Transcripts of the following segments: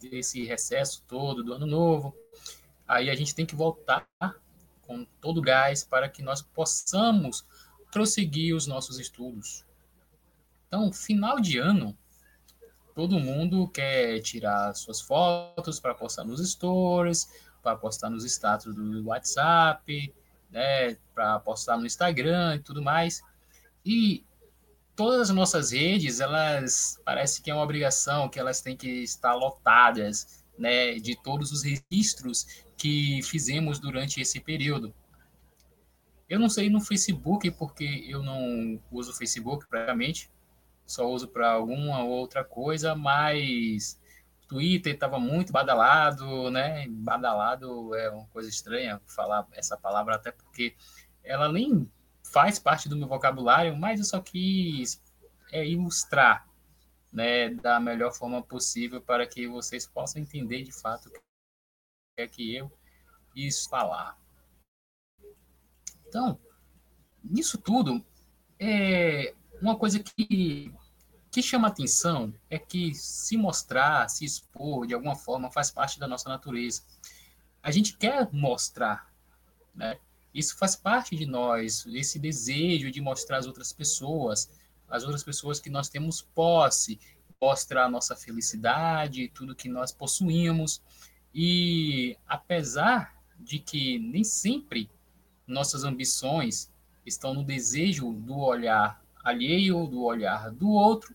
desse recesso todo do ano novo. Aí a gente tem que voltar com todo o gás para que nós possamos prosseguir os nossos estudos. Então, final de ano, todo mundo quer tirar suas fotos para postar nos stories, para postar nos status do WhatsApp, né, para postar no Instagram e tudo mais. E todas as nossas redes, elas parece que é uma obrigação que elas têm que estar lotadas, né, de todos os registros que fizemos durante esse período. Eu não sei no Facebook porque eu não uso Facebook praticamente, só uso para alguma outra coisa, mas Twitter estava muito badalado, né? Badalado é uma coisa estranha falar essa palavra, até porque ela nem faz parte do meu vocabulário, mas eu só quis é, ilustrar né, da melhor forma possível para que vocês possam entender de fato o que é que eu quis falar. Então, nisso tudo, é uma coisa que que chama atenção é que se mostrar, se expor de alguma forma faz parte da nossa natureza. A gente quer mostrar, né? Isso faz parte de nós, esse desejo de mostrar às outras pessoas, às outras pessoas que nós temos posse, mostrar a nossa felicidade, tudo que nós possuímos. E apesar de que nem sempre nossas ambições estão no desejo do olhar alheio, do olhar do outro,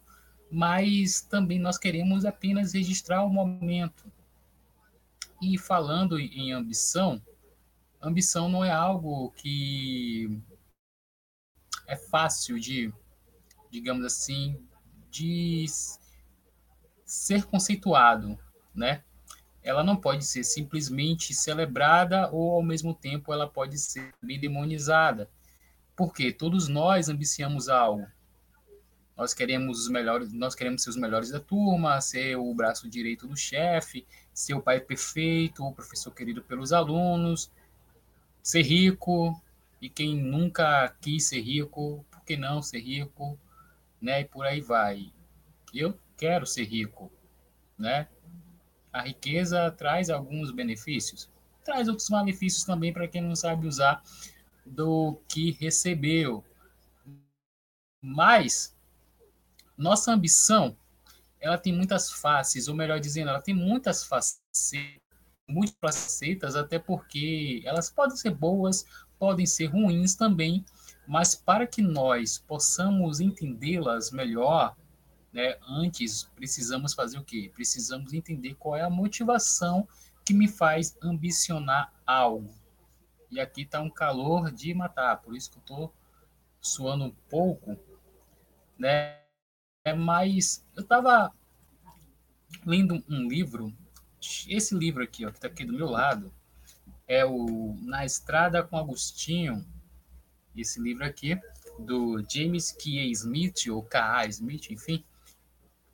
mas também nós queremos apenas registrar o momento. E falando em ambição, ambição não é algo que é fácil de, digamos assim, de ser conceituado, né? Ela não pode ser simplesmente celebrada ou ao mesmo tempo ela pode ser bem demonizada. Porque todos nós ambiciamos algo. Nós queremos os melhores, nós queremos ser os melhores da turma, ser o braço direito do chefe, ser o pai perfeito, o professor querido pelos alunos, ser rico, e quem nunca quis ser rico, por que não ser rico, né? E por aí vai. Eu quero ser rico, né? A riqueza traz alguns benefícios, traz outros malefícios também para quem não sabe usar do que recebeu. Mas nossa ambição, ela tem muitas faces, ou melhor dizendo, ela tem muitas facetas, muitas facetas, até porque elas podem ser boas, podem ser ruins também, mas para que nós possamos entendê-las melhor, né, antes precisamos fazer o quê? Precisamos entender qual é a motivação que me faz ambicionar algo. E aqui está um calor de matar, por isso que eu estou suando um pouco, né? É, mas eu estava lendo um livro, esse livro aqui, ó, que está aqui do meu lado, é o Na Estrada com Agostinho, esse livro aqui, do James K. Smith, ou K.A. Smith, enfim.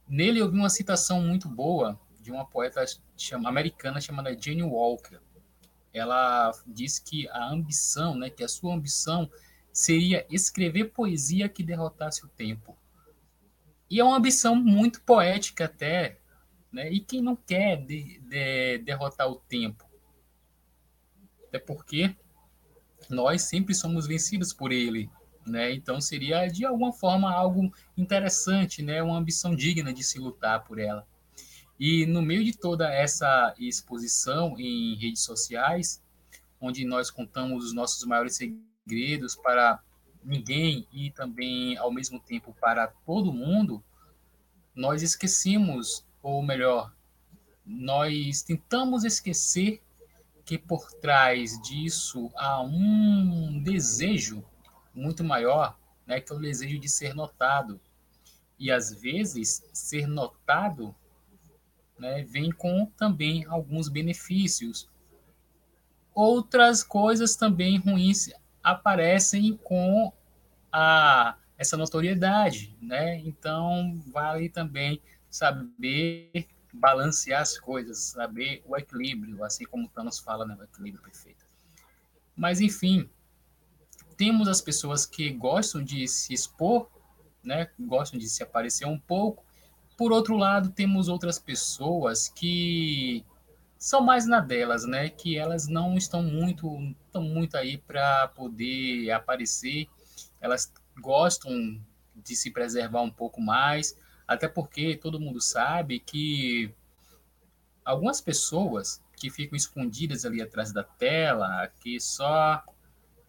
Nele eu vi uma citação muito boa de uma poeta chama, americana chamada Jane Walker. Ela diz que a ambição, né, que a sua ambição seria escrever poesia que derrotasse o tempo. E é uma ambição muito poética até, né? E quem não quer de, de, derrotar o tempo? Até porque nós sempre somos vencidos por ele, né? Então seria de alguma forma algo interessante, né? Uma ambição digna de se lutar por ela. E no meio de toda essa exposição em redes sociais, onde nós contamos os nossos maiores segredos para ninguém e também ao mesmo tempo para todo mundo, nós esquecemos, ou melhor, nós tentamos esquecer que por trás disso há um desejo muito maior, né, que é o desejo de ser notado. E às vezes ser notado né, vem com também alguns benefícios. Outras coisas também ruins aparecem com a essa notoriedade, né? Então vale também saber balancear as coisas, saber o equilíbrio, assim como Thanos fala, né, o equilíbrio perfeito. Mas enfim, temos as pessoas que gostam de se expor, né? Gostam de se aparecer um pouco, por outro lado, temos outras pessoas que são mais na delas, né? Que elas não estão muito, estão muito aí para poder aparecer. Elas gostam de se preservar um pouco mais, até porque todo mundo sabe que algumas pessoas que ficam escondidas ali atrás da tela, que só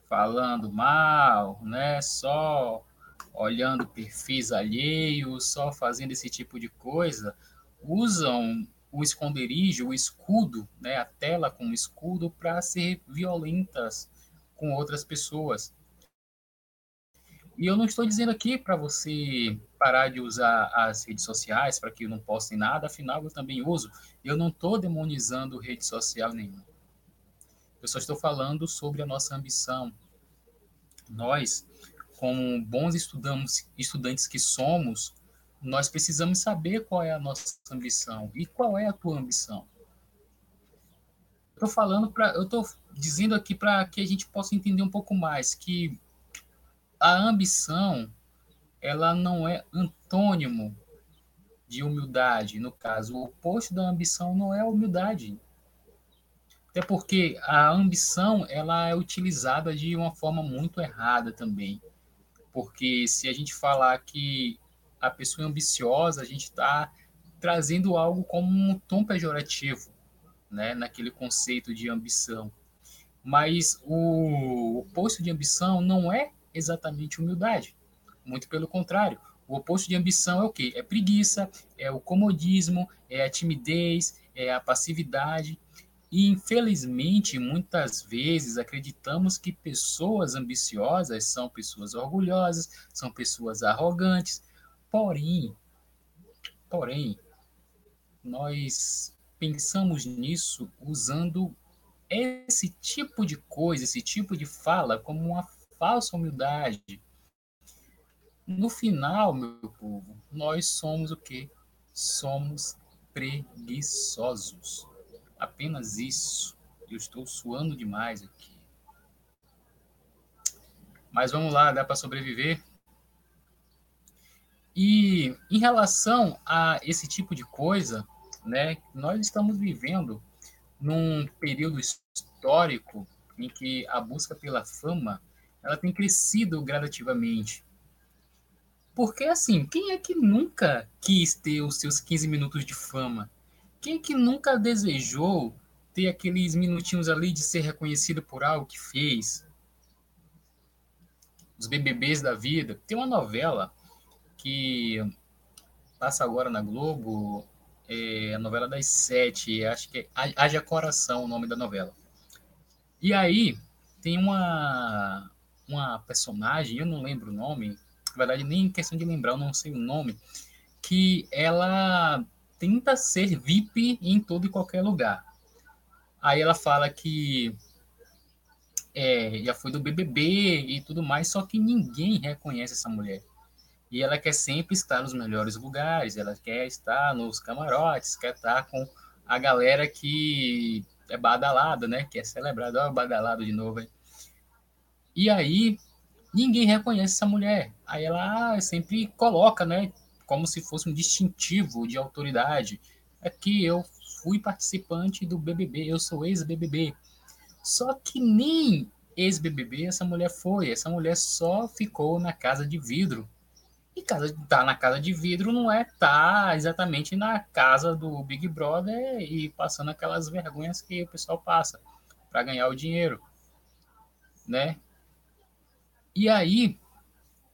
falando mal, né? Só olhando perfis alheios, só fazendo esse tipo de coisa, usam o esconderijo, o escudo, né, a tela como escudo para ser violentas com outras pessoas. E eu não estou dizendo aqui para você parar de usar as redes sociais para que eu não poste nada, afinal eu também uso. Eu não estou demonizando rede social nenhuma. Eu só estou falando sobre a nossa ambição. Nós, como bons estudantes que somos, nós precisamos saber qual é a nossa ambição e qual é a tua ambição. Estou falando para, eu estou dizendo aqui para que a gente possa entender um pouco mais que a ambição ela não é antônimo de humildade. No caso, o oposto da ambição não é a humildade. Até porque a ambição ela é utilizada de uma forma muito errada também. Porque se a gente falar que a pessoa é ambiciosa, a gente está trazendo algo como um tom pejorativo, né, naquele conceito de ambição. Mas o oposto de ambição não é exatamente humildade. Muito pelo contrário. O oposto de ambição é o quê? É preguiça, é o comodismo, é a timidez, é a passividade. E, infelizmente, muitas vezes acreditamos que pessoas ambiciosas são pessoas orgulhosas, são pessoas arrogantes. Porém, porém, nós pensamos nisso usando esse tipo de coisa, esse tipo de fala como uma falsa humildade. No final, meu povo, nós somos o quê? Somos preguiçosos. Apenas isso. Eu estou suando demais aqui. Mas vamos lá, dá para sobreviver? E em relação a esse tipo de coisa, né, nós estamos vivendo num período histórico em que a busca pela fama ela tem crescido gradativamente. Porque, assim, quem é que nunca quis ter os seus 15 minutos de fama? Quem é que nunca desejou ter aqueles minutinhos ali de ser reconhecido por algo que fez? Os BBBs da vida. Tem uma novela que passa agora na Globo, é a novela das sete, acho que é Haja Coração o nome da novela. E aí tem uma uma personagem, eu não lembro o nome, na verdade nem questão de lembrar, eu não sei o nome, que ela tenta ser VIP em todo e qualquer lugar. Aí ela fala que é, já foi do BBB e tudo mais, só que ninguém reconhece essa mulher. E ela quer sempre estar nos melhores lugares, ela quer estar nos camarotes, quer estar com a galera que é badalada, né? Que é celebrada, ó, badalado de novo. Hein? E aí ninguém reconhece essa mulher. Aí ela sempre coloca, né, como se fosse um distintivo de autoridade. É que eu fui participante do BBB, eu sou ex-BBB. Só que nem ex-BBB essa mulher foi. Essa mulher só ficou na casa de vidro. E casa, tá na casa de vidro não é tá exatamente na casa do Big Brother e passando aquelas vergonhas que o pessoal passa para ganhar o dinheiro, né? E aí,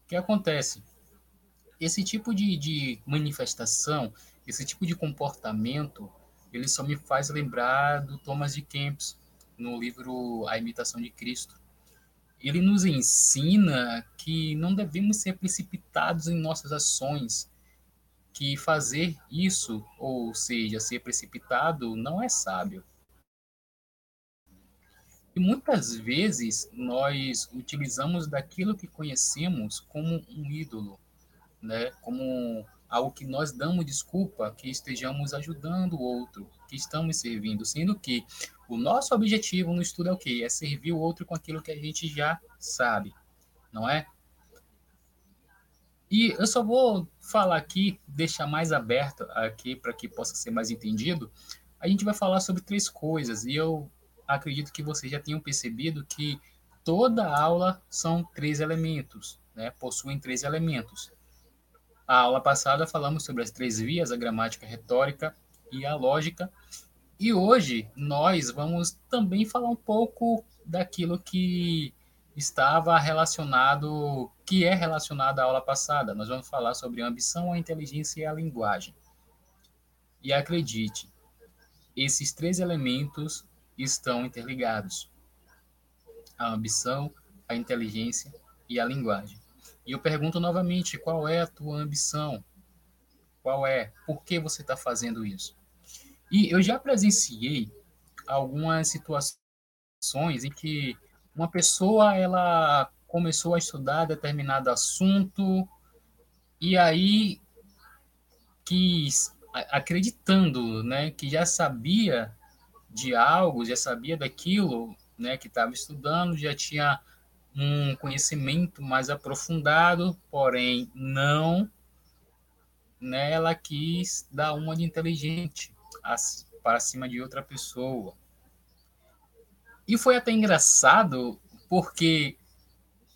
o que acontece? Esse tipo de, de manifestação, esse tipo de comportamento, ele só me faz lembrar do Thomas de Kempis, no livro A Imitação de Cristo. Ele nos ensina que não devemos ser precipitados em nossas ações, que fazer isso, ou seja, ser precipitado, não é sábio. E muitas vezes nós utilizamos daquilo que conhecemos como um ídolo, né? como algo que nós damos desculpa que estejamos ajudando o outro, que estamos servindo, sendo que o nosso objetivo no estudo é o quê? É servir o outro com aquilo que a gente já sabe, não é? E eu só vou falar aqui, deixar mais aberto aqui para que possa ser mais entendido. A gente vai falar sobre três coisas e eu acredito que vocês já tenham percebido que toda aula são três elementos, né? Possuem três elementos. A aula passada falamos sobre as três vias, a gramática, a retórica e a lógica. E hoje nós vamos também falar um pouco daquilo que estava relacionado, que é relacionado à aula passada. Nós vamos falar sobre a ambição, a inteligência e a linguagem. E acredite, esses três elementos estão interligados: a ambição, a inteligência e a linguagem. E eu pergunto novamente: qual é a tua ambição? Qual é? Por que você está fazendo isso? E eu já presenciei algumas situações em que uma pessoa ela começou a estudar determinado assunto e aí quis acreditando, né, que já sabia de algo, já sabia daquilo, né, que estava estudando, já tinha um conhecimento mais aprofundado, porém não, né, ela quis dar uma de inteligente para cima de outra pessoa. E foi até engraçado, porque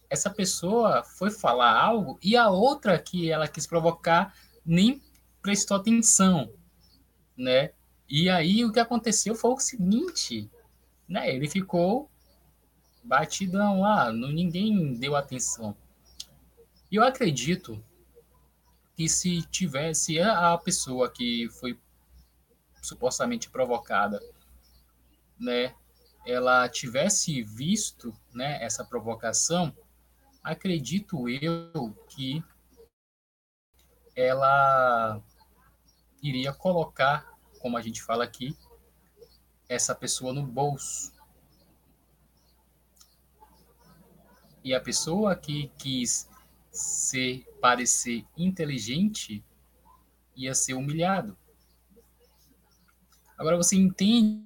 essa pessoa foi falar algo e a outra que ela quis provocar nem prestou atenção, né? E aí o que aconteceu foi o seguinte, né? Ele ficou batidão lá, não, ninguém deu atenção. E eu acredito que se tivesse a pessoa que foi supostamente provocada, né, ela tivesse visto né, essa provocação, acredito eu que ela iria colocar, como a gente fala aqui, essa pessoa no bolso. E a pessoa que quis ser parecer inteligente ia ser humilhado. Agora você entende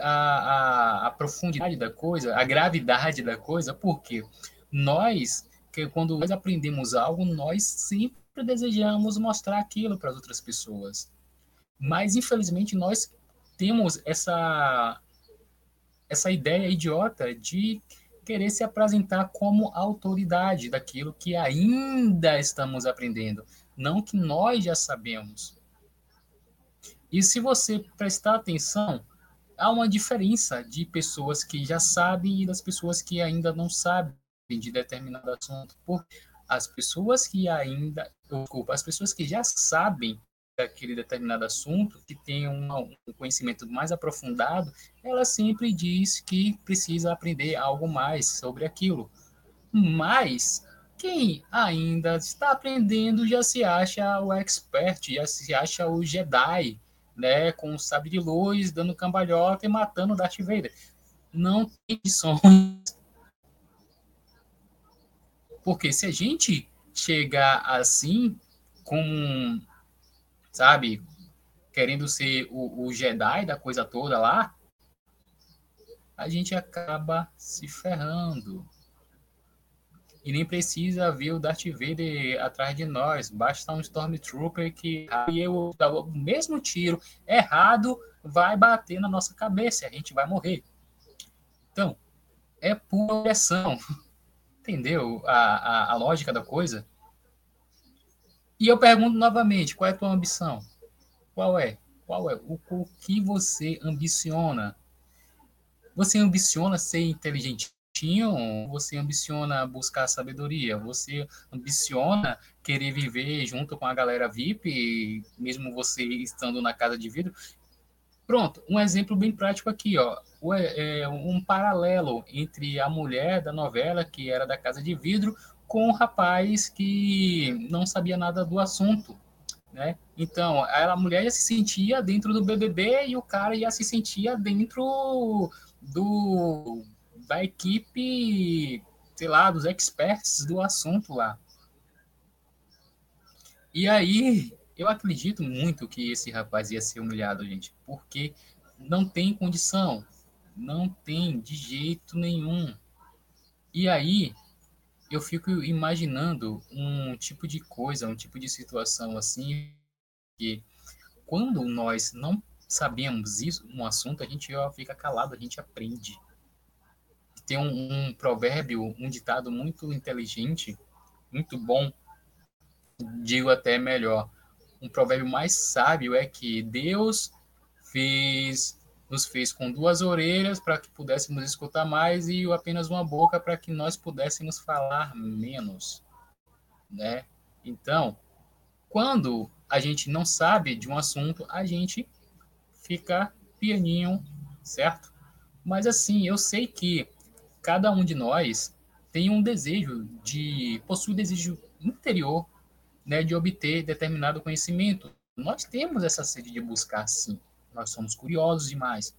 a, a, a, profundidade da coisa, a gravidade da coisa, porque nós, que quando nós aprendemos algo, nós sempre desejamos mostrar aquilo para as outras pessoas. Mas, infelizmente, nós temos essa, essa ideia idiota de querer se apresentar como autoridade daquilo que ainda estamos aprendendo, não que nós já sabemos. E se você prestar atenção, há uma diferença de pessoas que já sabem e das pessoas que ainda não sabem de determinado assunto. Porque as pessoas que ainda, desculpa, as pessoas que já sabem daquele determinado assunto, que tem um, um conhecimento mais aprofundado, ela sempre diz que precisa aprender algo mais sobre aquilo. Mas quem ainda está aprendendo já se acha o expert, já se acha o Jedi, né, com o sabre de luz, dando cambalhota e matando o Darth Vader. Não tem condições. Porque se a gente chegar assim, com, sabe, querendo ser o, o Jedi da coisa toda lá, a gente acaba se ferrando. E nem precisa ver o Darth Vader atrás de nós. Basta um Stormtrooper que e o mesmo tiro errado vai bater na nossa cabeça e a gente vai morrer. Então, é pura pressão. Entendeu a, a, a lógica da coisa? E eu pergunto novamente, qual é a tua ambição? Qual é? Qual é? O, o que você ambiciona? Você ambiciona ser inteligente você ambiciona buscar sabedoria, você ambiciona querer viver junto com a galera VIP, mesmo você estando na casa de vidro. Pronto, um exemplo bem prático aqui, ó. É um paralelo entre a mulher da novela, que era da casa de vidro, com o rapaz que não sabia nada do assunto. Né? Então, a mulher já se sentia dentro do BBB e o cara já se sentia dentro do da equipe, sei lá, dos experts do assunto lá. E aí, eu acredito muito que esse rapaz ia ser humilhado, gente, porque não tem condição, não tem de jeito nenhum. E aí, eu fico imaginando um tipo de coisa, um tipo de situação assim, que quando nós não sabemos isso, um assunto, a gente fica calado, a gente aprende. Tem um, um provérbio, um ditado muito inteligente, muito bom, digo até melhor. Um provérbio mais sábio é que Deus fez nos fez com duas orelhas para que pudéssemos escutar mais e apenas uma boca para que nós pudéssemos falar menos, né? Então, quando a gente não sabe de um assunto, a gente fica pianinho, certo? Mas assim, eu sei que cada um de nós tem um desejo de possui um desejo interior, né, de obter determinado conhecimento. Nós temos essa sede de buscar, sim nós somos curiosos demais.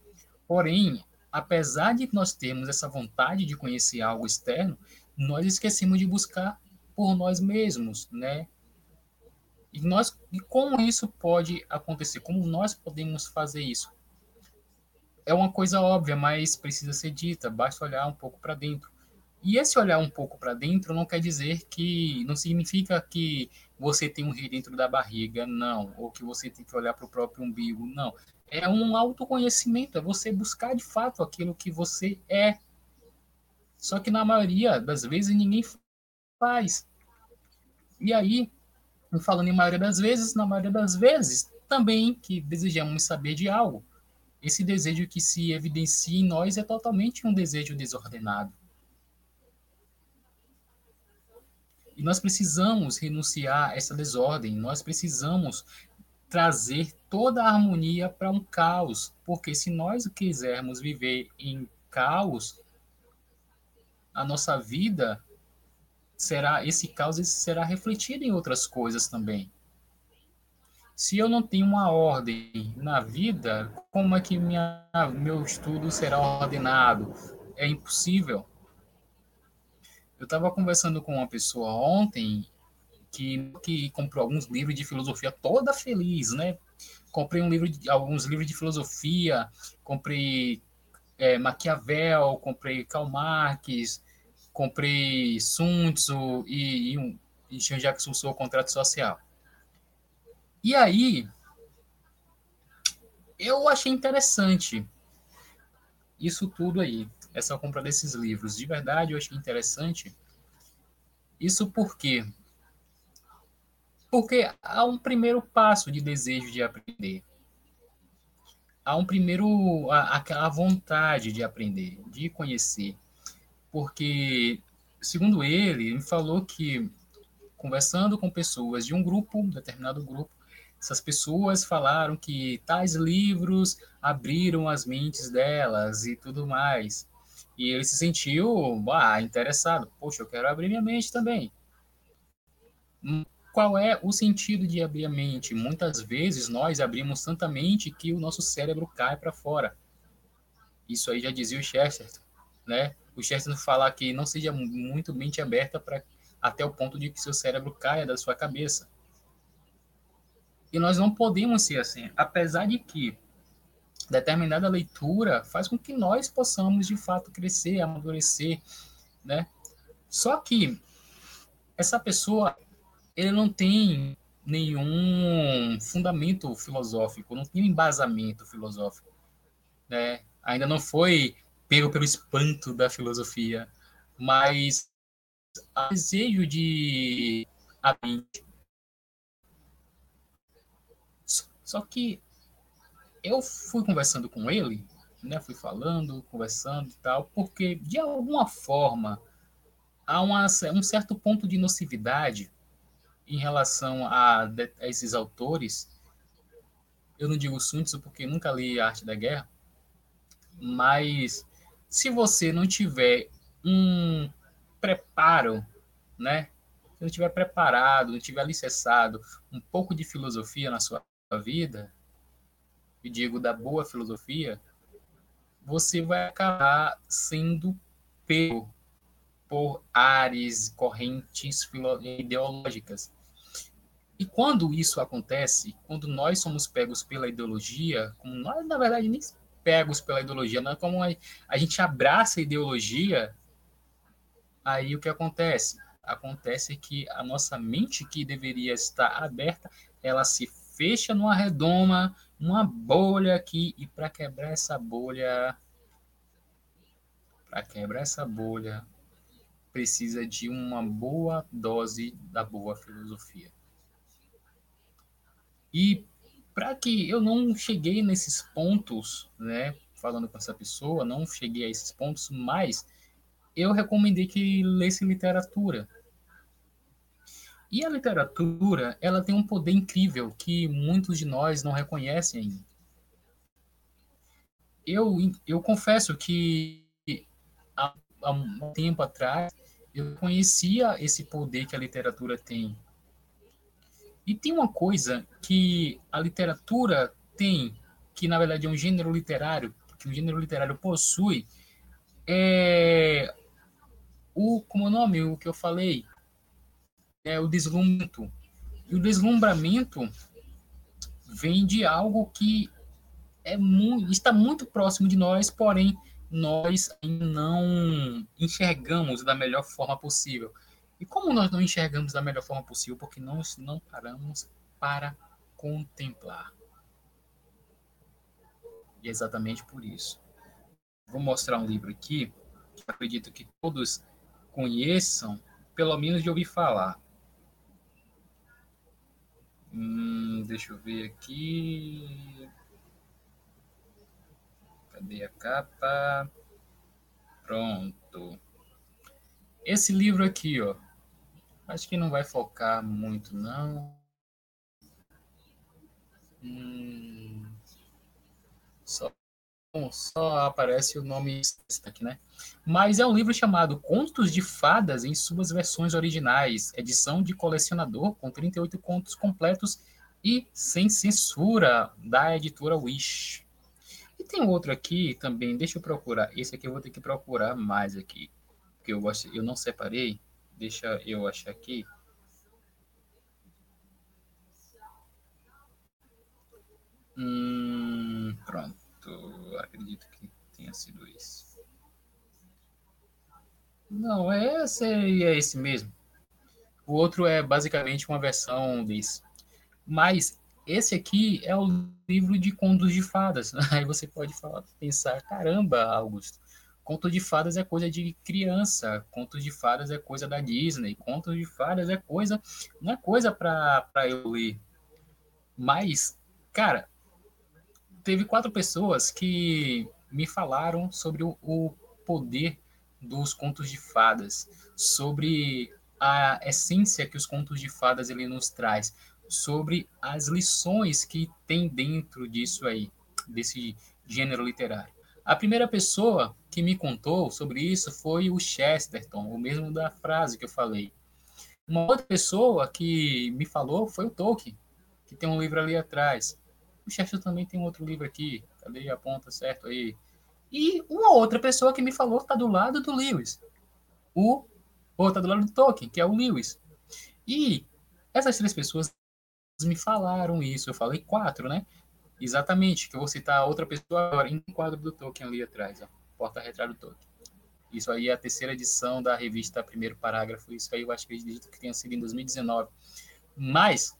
Porém, apesar de nós termos essa vontade de conhecer algo externo, nós esquecemos de buscar por nós mesmos, né? E nós e como isso pode acontecer? Como nós podemos fazer isso? É uma coisa óbvia, mas precisa ser dita, basta olhar um pouco para dentro. E esse olhar um pouco para dentro não quer dizer que não significa que você tem um rei dentro da barriga, não, ou que você tem que olhar para o próprio umbigo, não é um autoconhecimento, é você buscar de fato aquilo que você é. Só que na maioria das vezes ninguém faz. E aí, falando em maioria das vezes, na maioria das vezes também que desejamos saber de algo. Esse desejo que se evidencia em nós é totalmente um desejo desordenado. E nós precisamos renunciar a essa desordem, nós precisamos trazer toda a harmonia para um caos, porque se nós quisermos viver em caos, a nossa vida será esse caos será refletido em outras coisas também. Se eu não tenho uma ordem na vida, como é que minha, meu estudo será ordenado? É impossível. Eu estava conversando com uma pessoa ontem que, que comprou alguns livros de filosofia toda feliz, né? Comprei um livro de, alguns livros de filosofia, comprei é, Maquiavel, comprei Karl Marx, comprei Sun Tzu e, e, um, e Jean-Jacques Rousseau, Contrato Social. E aí, eu achei interessante isso tudo aí, essa compra desses livros. De verdade, eu achei interessante. Isso porque porque há um primeiro passo de desejo de aprender. Há um primeiro, aquela vontade de aprender, de conhecer. Porque, segundo ele, ele falou que, conversando com pessoas de um grupo, um determinado grupo, essas pessoas falaram que tais livros abriram as mentes delas e tudo mais. E ele se sentiu ah, interessado. Poxa, eu quero abrir minha mente também qual é o sentido de abrir a mente? Muitas vezes nós abrimos tanta mente que o nosso cérebro cai para fora. Isso aí já dizia o Chesterton, né? O Chesterton fala que não seja muito mente aberta para até o ponto de que seu cérebro caia da sua cabeça. E nós não podemos ser assim, apesar de que determinada leitura faz com que nós possamos de fato crescer, amadurecer, né? Só que essa pessoa ele não tem nenhum fundamento filosófico, não tem um embasamento filosófico. Né? Ainda não foi pego pelo espanto da filosofia, mas o desejo de. Só que eu fui conversando com ele, né? Fui falando, conversando e tal, porque de alguma forma há uma, um certo ponto de nocividade em relação a, a esses autores, eu não digo Sun Tzu porque nunca li a Arte da Guerra, mas se você não tiver um preparo, né? Se não tiver preparado, não tiver alicerçado um pouco de filosofia na sua vida, e digo da boa filosofia, você vai acabar sendo pego por ares, correntes ideológicas e quando isso acontece, quando nós somos pegos pela ideologia, como nós, na verdade, nem pegos pela ideologia, não é como a, a gente abraça a ideologia, Aí o que acontece? Acontece que a nossa mente que deveria estar aberta, ela se fecha numa redoma, uma bolha aqui, e para quebrar essa bolha, para quebrar essa bolha, precisa de uma boa dose da boa filosofia. E para que eu não cheguei nesses pontos, né, falando com essa pessoa, não cheguei a esses pontos, mas eu recomendei que lesse literatura. E a literatura, ela tem um poder incrível que muitos de nós não reconhecem ainda. Eu, eu confesso que há, há um tempo atrás eu conhecia esse poder que a literatura tem. E tem uma coisa que a literatura tem, que na verdade é um gênero literário, que o gênero literário possui, é o como é o nome, o que eu falei, é o deslumbramento. E o deslumbramento vem de algo que é muito, está muito próximo de nós, porém nós não enxergamos da melhor forma possível. E como nós não enxergamos da melhor forma possível? Porque nós não paramos para contemplar. E é exatamente por isso. Vou mostrar um livro aqui, que acredito que todos conheçam, pelo menos de ouvir falar. Hum, deixa eu ver aqui. Cadê a capa? Pronto. Esse livro aqui, ó. Acho que não vai focar muito, não. Hum, só só aparece o nome aqui, né? Mas é um livro chamado Contos de Fadas em suas versões originais, edição de colecionador, com 38 contos completos e sem censura, da editora Wish. E tem outro aqui também, deixa eu procurar. Esse aqui eu vou ter que procurar mais aqui, porque eu, gosto, eu não separei. Deixa eu achar aqui. Hum, pronto acredito que tenha sido isso. Não, é esse, é esse mesmo. O outro é basicamente uma versão desse. Mas esse aqui é o livro de contos de fadas. Aí você pode falar, pensar, caramba, Augusto, conto de fadas é coisa de criança, contos de fadas é coisa da Disney, contos de fadas é coisa, não é coisa para eu ler. Mas, cara, teve quatro pessoas que me falaram sobre o, o poder dos contos de fadas, sobre a essência que os contos de fadas ele nos traz, sobre as lições que tem dentro disso aí, desse gênero literário. A primeira pessoa que me contou sobre isso foi o Chesterton, o mesmo da frase que eu falei. Uma outra pessoa que me falou foi o Tolkien, que tem um livro ali atrás. O Sheffield também tem um outro livro aqui. Cadê a ponta certo aí? E uma outra pessoa que me falou está do lado do Lewis. O ou tá do lado do Tolkien, que é o Lewis. E essas três pessoas me falaram isso. Eu falei quatro, né? Exatamente, que eu vou citar outra pessoa agora em quadro do Tolkien ali atrás. Porta-retrato do Tolkien. Isso aí é a terceira edição da revista Primeiro Parágrafo. Isso aí eu acho que acredito que tenha sido em 2019. Mas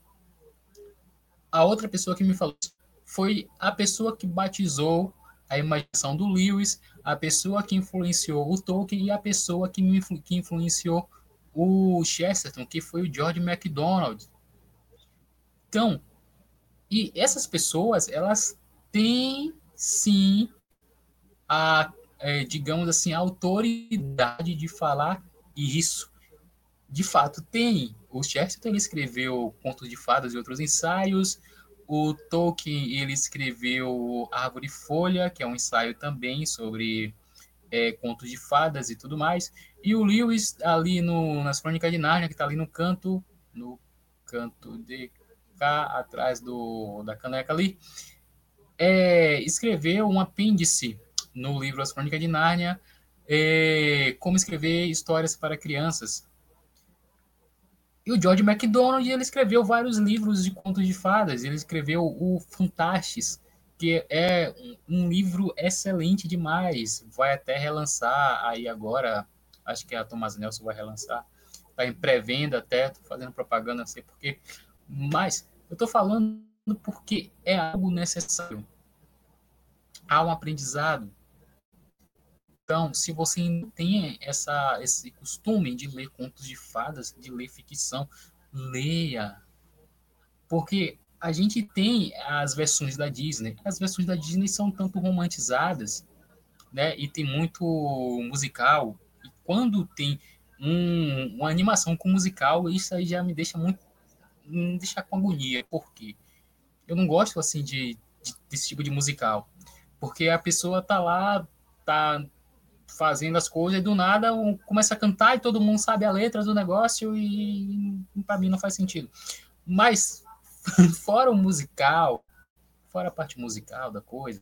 a outra pessoa que me falou foi a pessoa que batizou a imaginação do Lewis, a pessoa que influenciou o Tolkien e a pessoa que, me, que influenciou o Chesterton, que foi o George MacDonald. Então, e essas pessoas, elas têm sim a, é, digamos assim, a autoridade de falar isso. De fato, tem. O Chesterton ele escreveu Contos de Fadas e outros ensaios. O Tolkien ele escreveu Árvore e Folha, que é um ensaio também sobre é, contos de fadas e tudo mais. E o Lewis, ali no, nas Crônicas de Nárnia, que está ali no canto, no canto de cá, atrás do, da caneca ali, é, escreveu um apêndice no livro As Crônicas de Nárnia, é, como escrever histórias para crianças. E o George MacDonald ele escreveu vários livros de contos de fadas. Ele escreveu o Fantastes, que é um livro excelente demais. Vai até relançar aí agora acho que a Thomas Nelson vai relançar. Está em pré-venda até, tô fazendo propaganda, não sei porquê. Mas eu estou falando porque é algo necessário. Há um aprendizado. Então, se você tem essa, esse costume de ler contos de fadas, de ler ficção, leia. Porque a gente tem as versões da Disney. As versões da Disney são tanto romantizadas, né? E tem muito musical. E quando tem um, uma animação com musical, isso aí já me deixa muito me deixa com agonia. Por quê? Eu não gosto assim de, de desse tipo de musical, porque a pessoa tá lá, tá fazendo as coisas e do nada começa a cantar e todo mundo sabe a letra do negócio e para mim não faz sentido. Mas fora o musical, fora a parte musical da coisa,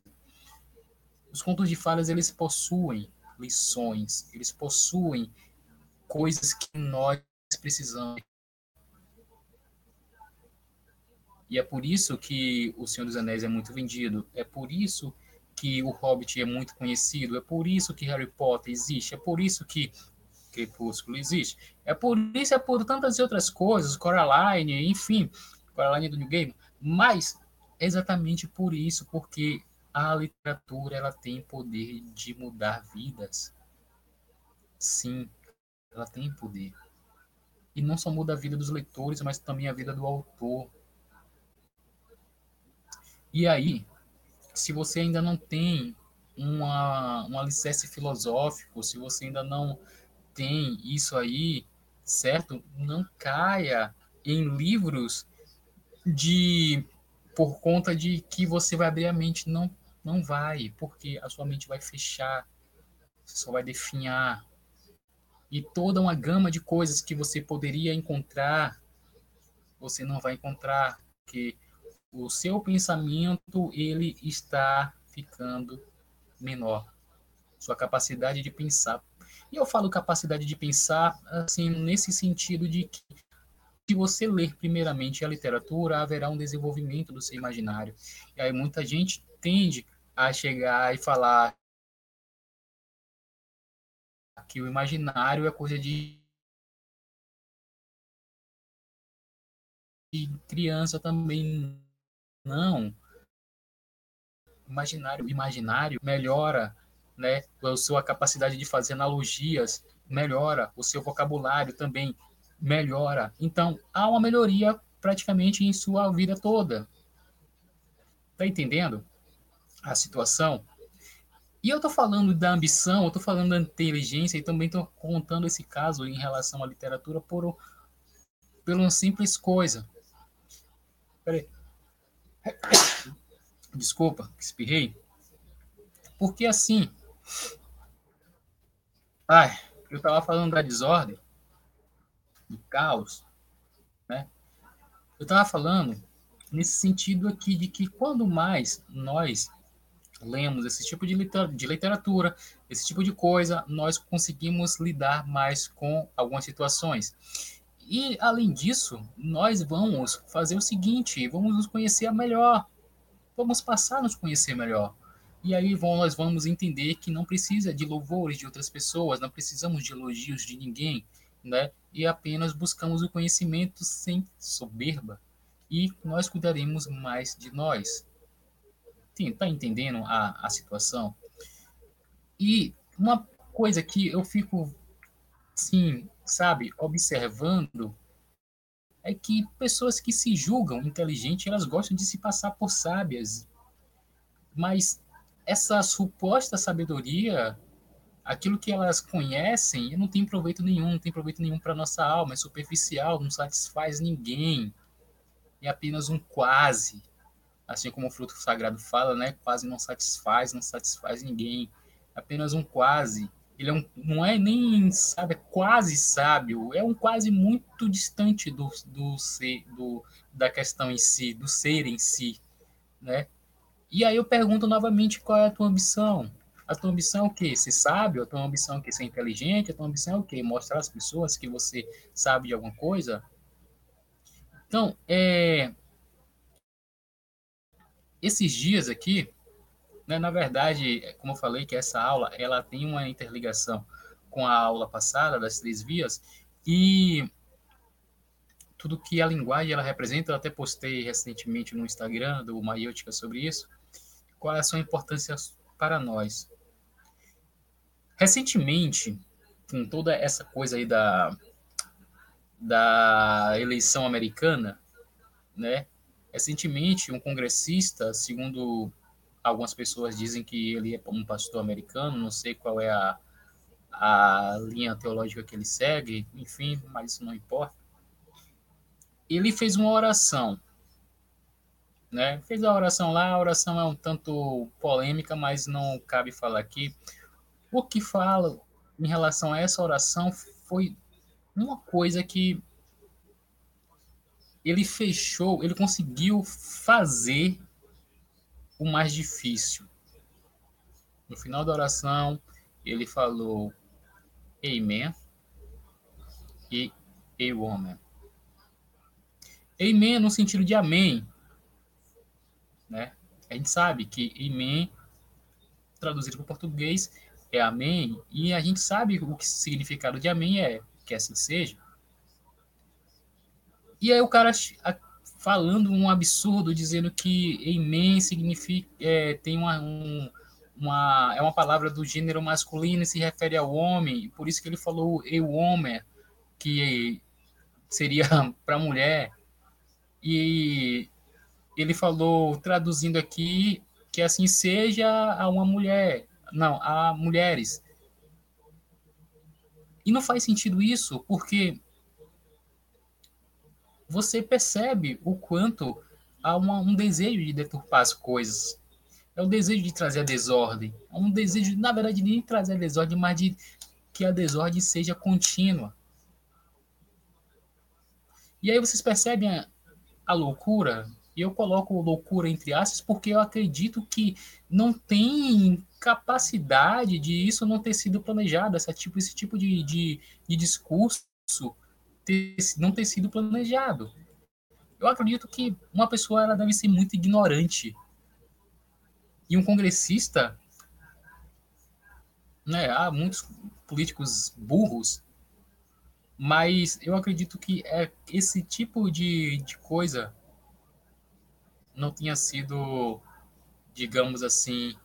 os contos de fadas eles possuem lições, eles possuem coisas que nós precisamos. E é por isso que O Senhor dos Anéis é muito vendido, é por isso que o Hobbit é muito conhecido, é por isso que Harry Potter existe, é por isso que Crepúsculo existe, é por isso, é por tantas outras coisas, Coraline, enfim, Coraline do New Game, mas exatamente por isso, porque a literatura ela tem poder de mudar vidas. Sim, ela tem poder. E não só muda a vida dos leitores, mas também a vida do autor. E aí, se você ainda não tem uma, um alicerce filosófico, se você ainda não tem isso aí, certo? Não caia em livros de por conta de que você vai abrir a mente, não não vai, porque a sua mente vai fechar, você só vai definhar. E toda uma gama de coisas que você poderia encontrar, você não vai encontrar, porque o seu pensamento ele está ficando menor. Sua capacidade de pensar. E eu falo capacidade de pensar assim nesse sentido de que se você ler primeiramente a literatura, haverá um desenvolvimento do seu imaginário. E aí muita gente tende a chegar e falar que o imaginário é coisa de criança também não. Imaginário, imaginário melhora, né, a sua capacidade de fazer analogias, melhora o seu vocabulário também melhora. Então, há uma melhoria praticamente em sua vida toda. Tá entendendo a situação? E eu tô falando da ambição, eu tô falando da inteligência e também tô contando esse caso em relação à literatura por, por uma simples coisa. Peraí. Desculpa, espirrei. Porque assim. Ai, eu estava falando da desordem, do caos, né? Eu estava falando nesse sentido aqui de que quando mais nós lemos esse tipo de literatura, esse tipo de coisa, nós conseguimos lidar mais com algumas situações. E, além disso, nós vamos fazer o seguinte: vamos nos conhecer melhor, vamos passar a nos conhecer melhor. E aí nós vamos entender que não precisa de louvores de outras pessoas, não precisamos de elogios de ninguém, né? E apenas buscamos o conhecimento sem soberba. E nós cuidaremos mais de nós. Está entendendo a, a situação? E uma coisa que eu fico, sim, sabe, observando, é que pessoas que se julgam inteligentes, elas gostam de se passar por sábias. Mas essa suposta sabedoria, aquilo que elas conhecem, não tem proveito nenhum, não tem proveito nenhum para nossa alma, é superficial, não satisfaz ninguém. É apenas um quase. Assim como o fruto sagrado fala, né? Quase não satisfaz, não satisfaz ninguém. É apenas um quase ele é um, não é nem sabe, é quase sábio, é um quase muito distante do, do ser, do, da questão em si, do ser em si, né? E aí eu pergunto novamente qual é a tua ambição? A tua ambição é o quê? Ser sábio? A tua ambição é o quê? Ser inteligente? A tua ambição é o quê? Mostrar às pessoas que você sabe de alguma coisa? Então, é... esses dias aqui, né? Na verdade, como eu falei, que essa aula ela tem uma interligação com a aula passada das três vias e tudo que a linguagem ela representa, eu até postei recentemente no Instagram do Maiútica sobre isso, qual é a sua importância para nós. Recentemente, com toda essa coisa aí da, da eleição americana, né? Recentemente, um congressista, segundo algumas pessoas dizem que ele é um pastor americano, não sei qual é a, a linha teológica que ele segue, enfim, mas isso não importa. Ele fez uma oração, né? Fez a oração lá, a oração é um tanto polêmica, mas não cabe falar aqui. O que fala em relação a essa oração foi uma coisa que ele fechou, ele conseguiu fazer o mais difícil. No final da oração, ele falou Amen e Amen. Amen no sentido de amém, né? A gente sabe que Amen, traduzido para o português, é amém, e a gente sabe o que o significado de amém é, que assim seja. E aí o cara falando um absurdo, dizendo que Amen significa, é, tem uma, um, uma, é uma palavra do gênero masculino e se refere ao homem, por isso que ele falou eu homem, que seria para mulher. E ele falou, traduzindo aqui, que assim seja a uma mulher, não, a mulheres. E não faz sentido isso, porque você percebe o quanto há uma, um desejo de deturpar as coisas. É o desejo de trazer a desordem. É um desejo, na verdade, nem trazer a desordem, mas de que a desordem seja contínua. E aí vocês percebem a, a loucura? E eu coloco loucura entre aspas porque eu acredito que não tem capacidade de isso não ter sido planejado, essa tipo, esse tipo de, de, de discurso ter, não ter sido planejado. Eu acredito que uma pessoa ela deve ser muito ignorante. E um congressista, né, há muitos políticos burros, mas eu acredito que é esse tipo de, de coisa não tinha sido, digamos assim,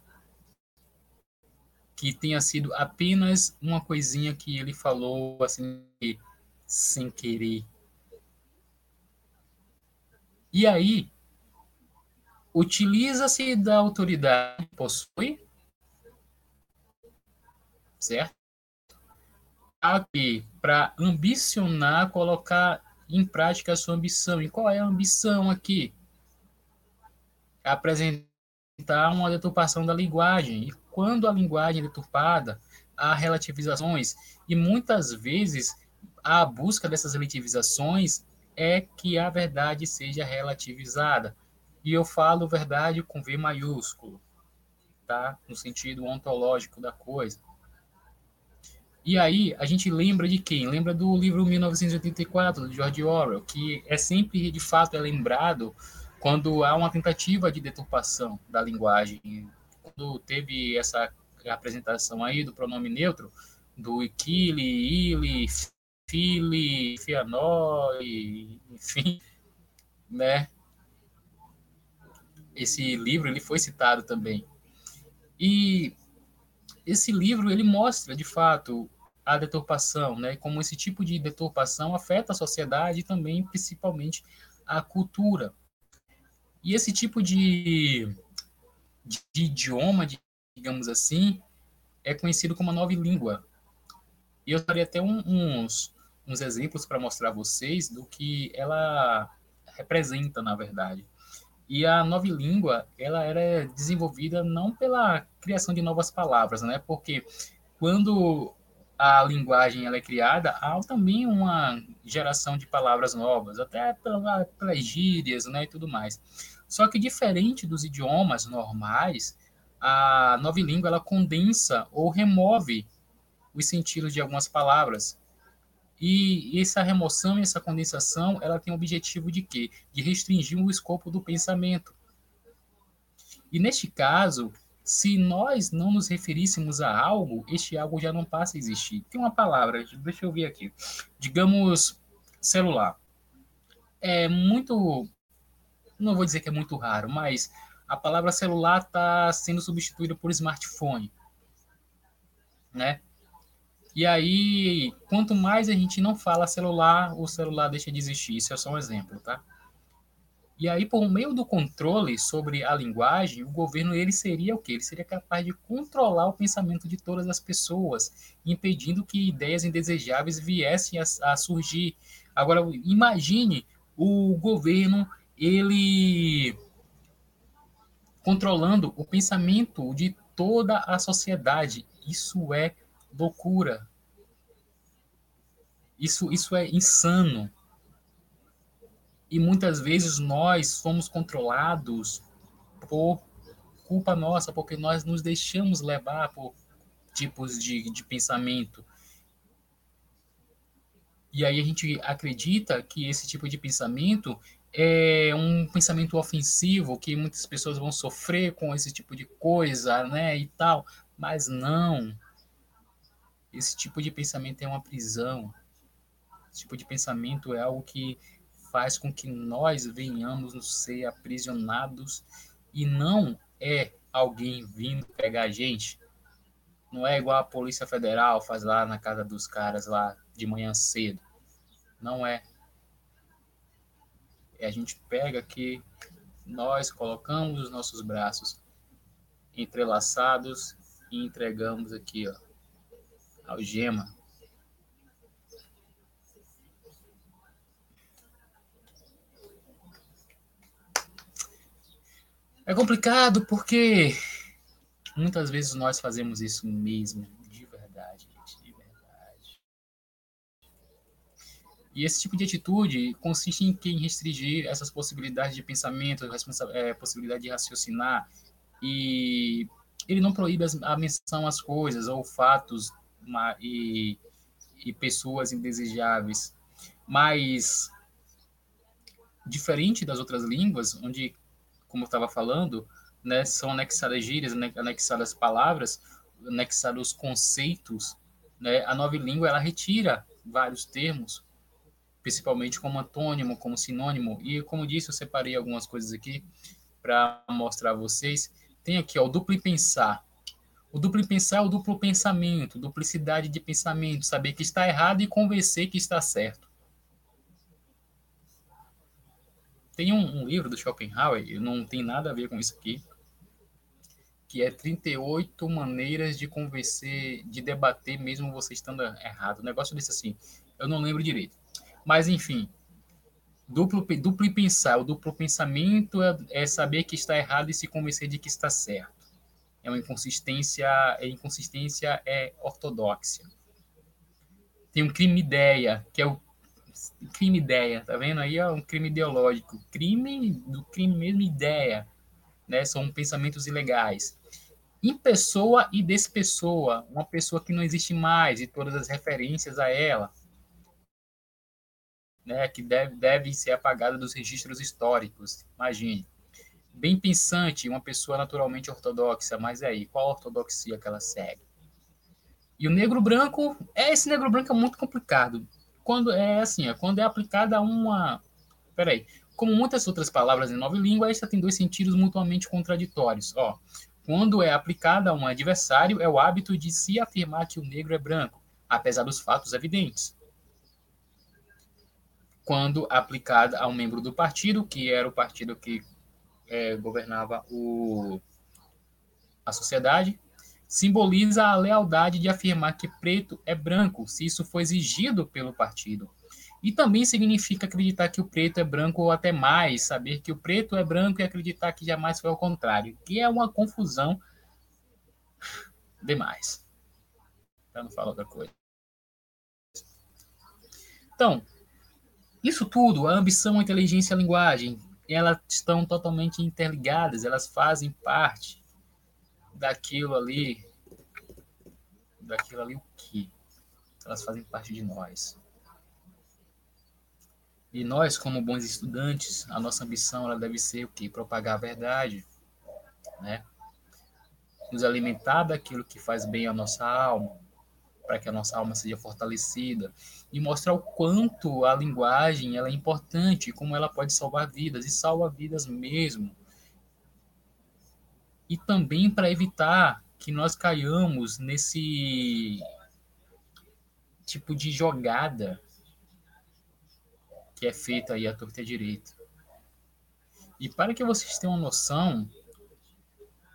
que tenha sido apenas uma coisinha que ele falou assim sem querer. E aí, utiliza-se da autoridade que possui, certo? Aqui, para ambicionar, colocar em prática a sua ambição. E qual é a ambição aqui? Apresentar uma deturpação da linguagem. E quando a linguagem é deturpada, há relativizações. E muitas vezes a busca dessas relativizações é que a verdade seja relativizada. E eu falo verdade com V maiúsculo, tá? No sentido ontológico da coisa. E aí, a gente lembra de quem? Lembra do livro 1984, do George Orwell, que é sempre, de fato, é lembrado quando há uma tentativa de deturpação da linguagem. Quando teve essa apresentação aí do pronome neutro, do Ikili, Ili, Fili, Fianoi, enfim, né? Esse livro ele foi citado também. E esse livro ele mostra de fato a deturpação, né? Como esse tipo de deturpação afeta a sociedade e também principalmente a cultura. E esse tipo de, de, de idioma, digamos assim, é conhecido como a nova língua. E eu daria até um, uns, uns exemplos para mostrar a vocês do que ela representa, na verdade. E a nova língua, ela era desenvolvida não pela criação de novas palavras, né? Porque quando a linguagem ela é criada, há também uma geração de palavras novas, até pelas, pelas gírias, né, e tudo mais. Só que diferente dos idiomas normais, a nova língua ela condensa ou remove os sentidos de algumas palavras e essa remoção e essa condensação, ela tem o objetivo de quê? De restringir o escopo do pensamento. E neste caso, se nós não nos referíssemos a algo, este algo já não passa a existir. Tem uma palavra, deixa eu ver aqui. Digamos, celular. É muito. Não vou dizer que é muito raro, mas a palavra celular está sendo substituída por smartphone. Né? E aí, quanto mais a gente não fala celular, o celular deixa de existir. Isso é só um exemplo, tá? E aí, por meio do controle sobre a linguagem, o governo ele seria o quê? Ele seria capaz de controlar o pensamento de todas as pessoas, impedindo que ideias indesejáveis viessem a, a surgir. Agora, imagine o governo ele controlando o pensamento de toda a sociedade. Isso é loucura. Isso, isso é insano. E muitas vezes nós somos controlados por culpa nossa, porque nós nos deixamos levar por tipos de, de pensamento. E aí a gente acredita que esse tipo de pensamento é um pensamento ofensivo, que muitas pessoas vão sofrer com esse tipo de coisa, né, e tal. Mas não. Esse tipo de pensamento é uma prisão. Esse tipo de pensamento é algo que faz com que nós venhamos ser aprisionados e não é alguém vindo pegar a gente. Não é igual a Polícia Federal faz lá na casa dos caras lá de manhã cedo. Não é. é a gente pega que nós colocamos os nossos braços entrelaçados e entregamos aqui, ó, algema É complicado porque muitas vezes nós fazemos isso mesmo, de verdade, gente, de verdade. E esse tipo de atitude consiste em quem restringir essas possibilidades de pensamento, é, possibilidade de raciocinar, e ele não proíbe a menção às coisas ou fatos uma, e, e pessoas indesejáveis, mas diferente das outras línguas, onde como eu estava falando, né, são anexadas gírias, anexadas palavras, anexados conceitos. Né? A nova língua ela retira vários termos, principalmente como antônimo, como sinônimo. E como disse, eu separei algumas coisas aqui para mostrar a vocês. Tem aqui ó, o duplo pensar. O duplo pensar é o duplo pensamento, duplicidade de pensamento, saber que está errado e convencer que está certo. Tem um, um, livro do Schopenhauer, não tem nada a ver com isso aqui, que é 38 maneiras de convencer, de debater mesmo você estando errado. O negócio desse assim, eu não lembro direito. Mas, enfim, duplo, duplo pensar, o duplo pensamento é, é saber que está errado e se convencer de que está certo. É uma inconsistência, é inconsistência é ortodoxa. Tem um crime ideia, que é o crime ideia, tá vendo? Aí é um crime ideológico. Crime do crime mesmo ideia, né? São pensamentos ilegais. Em pessoa e despessoa, uma pessoa que não existe mais e todas as referências a ela, né? Que deve, deve ser apagada dos registros históricos. Imagine. Bem pensante, uma pessoa naturalmente ortodoxa, mas aí, qual a ortodoxia que ela segue? E o negro branco, é esse negro branco é muito complicado quando é assim, é quando é aplicada uma. Peraí. Como muitas outras palavras em nova língua, esta tem dois sentidos mutuamente contraditórios. Ó, quando é aplicada a um adversário, é o hábito de se afirmar que o negro é branco, apesar dos fatos evidentes. Quando aplicada a um membro do partido, que era o partido que é, governava o, a sociedade, simboliza a lealdade de afirmar que preto é branco, se isso for exigido pelo partido. E também significa acreditar que o preto é branco ou até mais, saber que o preto é branco e acreditar que jamais foi ao contrário, que é uma confusão demais. Para não falar outra coisa. Então, isso tudo, a ambição, a inteligência a linguagem, elas estão totalmente interligadas, elas fazem parte daquilo ali, daquilo ali o que? Elas fazem parte de nós. E nós, como bons estudantes, a nossa ambição ela deve ser o quê? Propagar a verdade, né? nos alimentar daquilo que faz bem à nossa alma, para que a nossa alma seja fortalecida e mostrar o quanto a linguagem ela é importante, como ela pode salvar vidas e salva vidas mesmo. E também para evitar que nós caiamos nesse tipo de jogada que é feita aí à torta direita. E para que vocês tenham noção,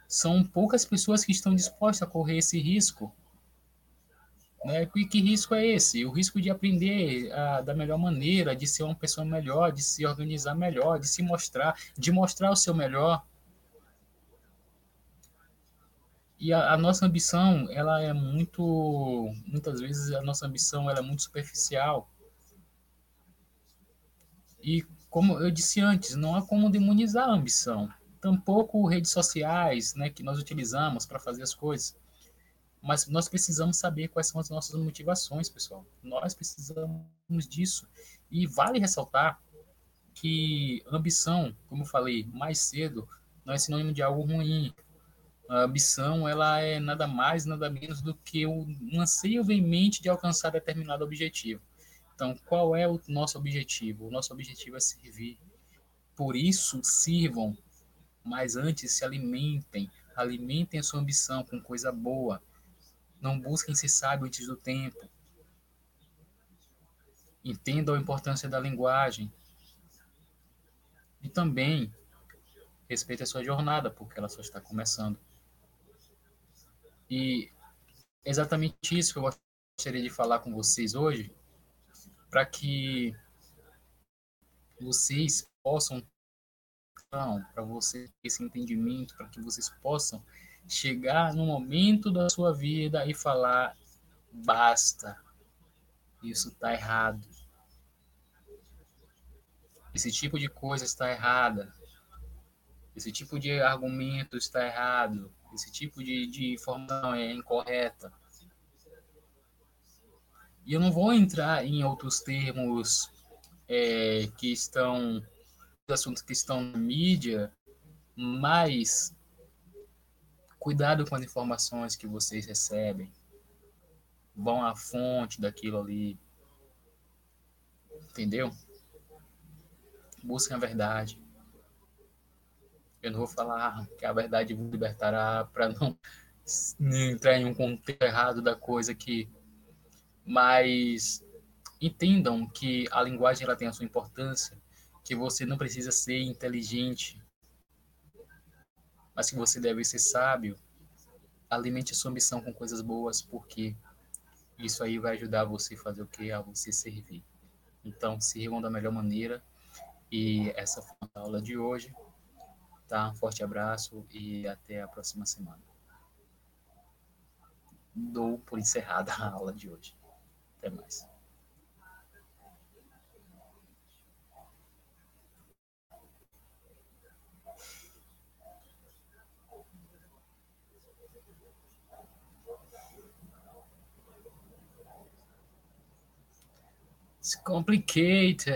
são poucas pessoas que estão dispostas a correr esse risco né? E que risco é esse? O risco de aprender a, da melhor maneira, de ser uma pessoa melhor, de se organizar melhor, de se mostrar, de mostrar o seu melhor. E a, a, nossa ambição, ela é muito, muitas vezes a nossa ambição ela é muito superficial. E como eu disse antes, não há como demonizar a ambição. Tampouco redes sociais, né, que nós utilizamos para fazer as coisas mas nós precisamos saber quais são as nossas motivações, pessoal. Nós precisamos disso. E vale ressaltar que ambição, como eu falei mais cedo, não é sinônimo de algo ruim. A ambição, ela é nada mais, nada menos do que um anseio veemente de alcançar determinado objetivo. Então, qual é o nosso objetivo? O nosso objetivo é servir. Por isso, sirvam, mas antes se alimentem. Alimentem a sua ambição com coisa boa não busquem ser sábio antes do tempo. Entendam a importância da linguagem. E também respeite a sua jornada, porque ela só está começando. E exatamente isso que eu gostaria de falar com vocês hoje, para que vocês possam, para você esse entendimento, para que vocês possam chegar no momento da sua vida e falar: basta, isso está errado. Esse tipo de coisa está errada. Esse tipo de argumento está errado. Esse tipo de, de informação é incorreta. E eu não vou entrar em outros termos é, que estão, assuntos que estão na mídia, mas Cuidado com as informações que vocês recebem. Vão à fonte daquilo ali. Entendeu? Busquem a verdade. Eu não vou falar que a verdade vos libertará para não entrar em um contexto errado da coisa aqui. Mas entendam que a linguagem ela tem a sua importância, que você não precisa ser inteligente mas que você deve ser sábio, alimente sua missão com coisas boas, porque isso aí vai ajudar você a fazer o que? A você servir. Então, sirvam da melhor maneira. E essa foi a aula de hoje. Tá? Um forte abraço e até a próxima semana. Dou por encerrada a aula de hoje. Até mais. It's complicated.